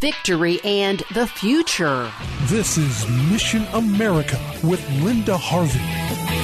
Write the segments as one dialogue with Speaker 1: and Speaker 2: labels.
Speaker 1: Victory and the future.
Speaker 2: This is Mission America with Linda Harvey.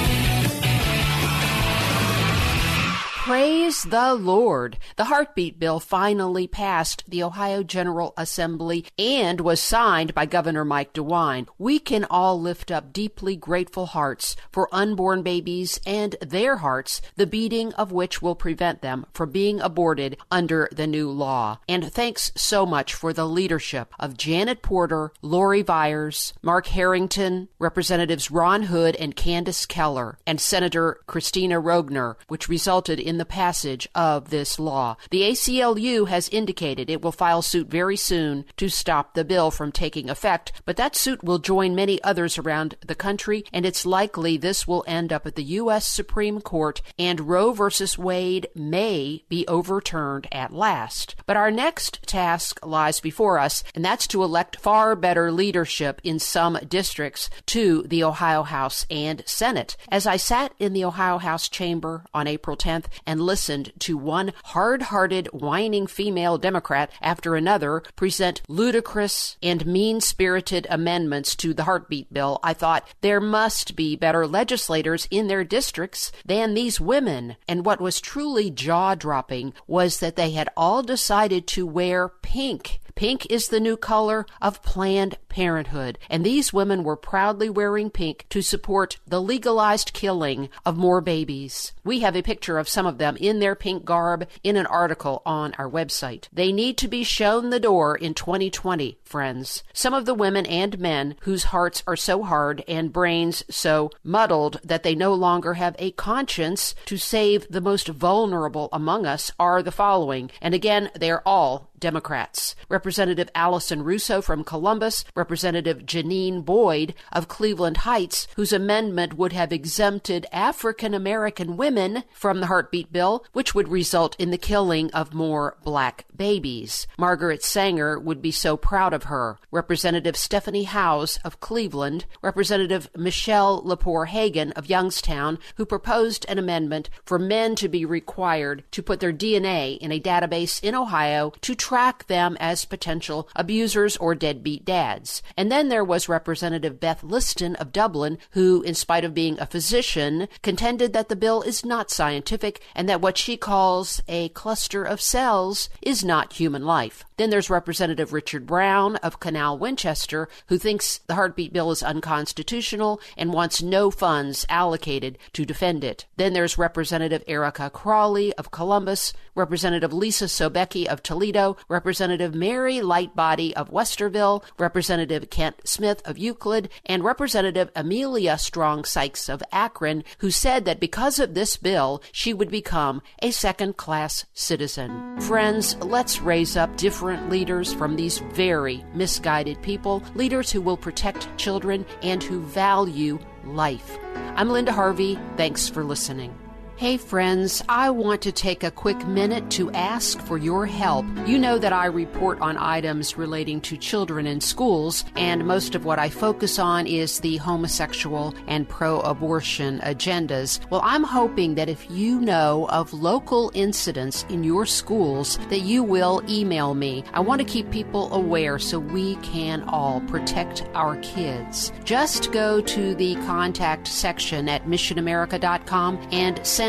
Speaker 1: Praise the Lord. The heartbeat bill finally passed the Ohio General Assembly and was signed by Governor Mike DeWine. We can all lift up deeply grateful hearts for unborn babies and their hearts, the beating of which will prevent them from being aborted under the new law. And thanks so much for the leadership of Janet Porter, Lori Viers, Mark Harrington, Representatives Ron Hood and Candice Keller, and Senator Kristina Roegner, which resulted in the passage of this law. The ACLU has indicated it will file suit very soon to stop the bill from taking effect, but that suit will join many others around the country, and it's likely this will end up at the U.S. Supreme Court, and Roe v. Wade may be overturned at last. But our next task lies before us, and that's to elect far better leadership in some districts to the Ohio House and Senate. As I sat in the Ohio House chamber on April 10th and listened to one hard hearted, whining female Democrat after another present ludicrous and mean spirited amendments to the heartbeat bill, I thought there must be better legislators in their districts than these women. And what was truly jaw dropping was that they had all decided to wear pink. Pink is the new color of Planned Parenthood, and these women were proudly wearing pink to support the legalized killing of more babies. We have a picture of some of them in their pink garb in an article on our website. They need to be shown the door in 2020, friends. Some of the women and men whose hearts are so hard and brains so muddled that they no longer have a conscience to save the most vulnerable among us are the following, and again, they are all Democrats. Representative Allison Russo from Columbus, Representative Janine Boyd of Cleveland Heights, whose amendment would have exempted African American women from the heartbeat bill, which would result in the killing of more black babies. Margaret Sanger would be so proud of her. Representative Stephanie Howse of Cleveland, Representative Michelle Lepore Hagan of Youngstown, who proposed an amendment for men to be required to put their DNA in a database in Ohio to track them as potential abusers or deadbeat dads. And then there was Representative Beth Liston of Dublin, who, in spite of being a physician, contended that the bill is not scientific and that what she calls a cluster of cells is not human life. Then there's Representative Richard Brown of Canal Winchester, who thinks the heartbeat bill is unconstitutional and wants no funds allocated to defend it. Then there's Representative Erica Crawley of Columbus, Representative Lisa Sobecki of Toledo, Representative Mary Lightbody of Westerville, Representative Kent Smith of Euclid, and Representative Emilia Strong Sykes of Akron, who said that because of this bill, she would become a second class citizen. Friends, let's raise up different leaders from these very misguided people, leaders who will protect children and who value life. I'm Linda Harvey. Thanks for listening. Hey friends, I want to take a quick minute to ask for your help. You know that I report on items relating to children in schools, and most of what I focus on is the homosexual and pro abortion agendas. Well, I'm hoping that if you know of local incidents in your schools, that you will email me. I want to keep people aware so we can all protect our kids. Just go to the contact section at missionamerica.com and send